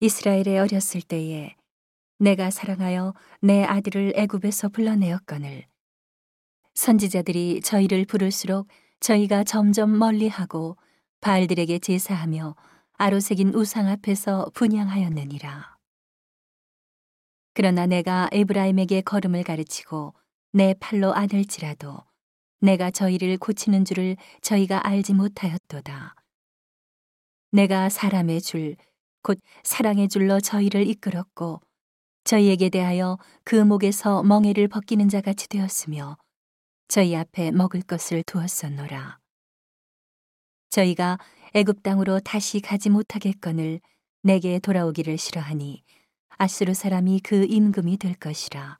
이스라엘에 어렸을 때에 내가 사랑하여 내 아들을 애굽에서 불러내었거늘 선지자들이 저희를 부를수록 저희가 점점 멀리하고 바알들에게 제사하며 아로새긴 우상 앞에서 분양하였느니라. 그러나 내가 에브라임에게 걸음을 가르치고 내 팔로 안을지라도 내가 저희를 고치는 줄을 저희가 알지 못하였도다. 내가 사람의 줄, 곧 사랑의 줄로 저희를 이끌었고 저희에게 대하여 그 목에서 멍에를 벗기는 자 같이 되었으며 저희 앞에 먹을 것을 두었었노라. 저희가 애굽 땅으로 다시 가지 못하겠거늘 내게 돌아오기를 싫어하니 아스루 사람이 그 임금이 될 것이라.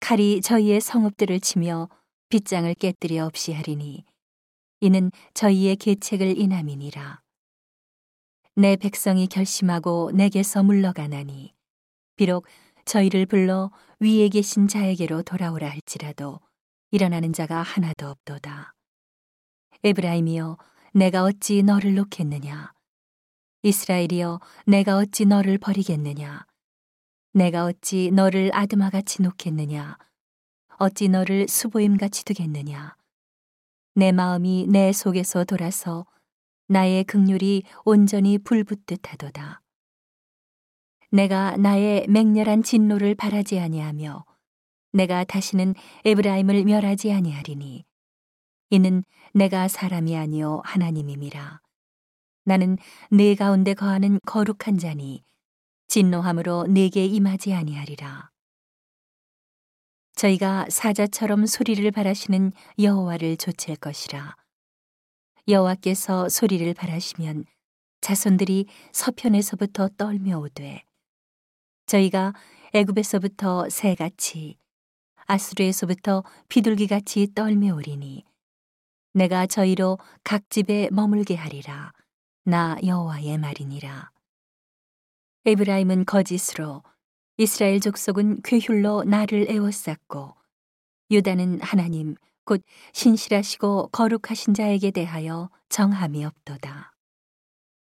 칼이 저희의 성읍들을 치며 빗장을 깨뜨려 없이 하리니 이는 저희의 계책을 인함이니라. 내 백성이 결심하고 내게서 물러가나니. 비록 저희를 불러 위에 계신 자에게로 돌아오라 할지라도 일어나는 자가 하나도 없도다. 에브라임이여 내가 어찌 너를 놓겠느냐? 이스라엘이여 내가 어찌 너를 버리겠느냐? 내가 어찌 너를 아드마같이 놓겠느냐? 어찌 너를 수보임같이 두겠느냐? 내 마음이 내 속에서 돌아서 나의 극률이 온전히 불붙듯 하도다. 내가 나의 맹렬한 진노를 바라지 아니하며 내가 다시는 에브라임을 멸하지 아니하리니 이는 내가 사람이 아니요 하나님임이라. 나는 네 가운데 거하는 거룩한 자니 진노함으로 네게 임하지 아니하리라. 저희가 사자처럼 소리를 바라시는 여호와를 조칠 것이라. 여호와께서 소리를 바라시면 자손들이 서편에서부터 떨며 오되 저희가 애굽에서부터 새같이 아수르에서부터 비둘기같이 떨며 오리니 내가 저희로 각 집에 머물게 하리라. 나 여호와의 말이니라. 에브라임은 거짓으로 이스라엘 족속은 괴휼로 나를 애워쌌고 유다는 하나님 곧 신실하시고 거룩하신 자에게 대하여 정함이 없도다.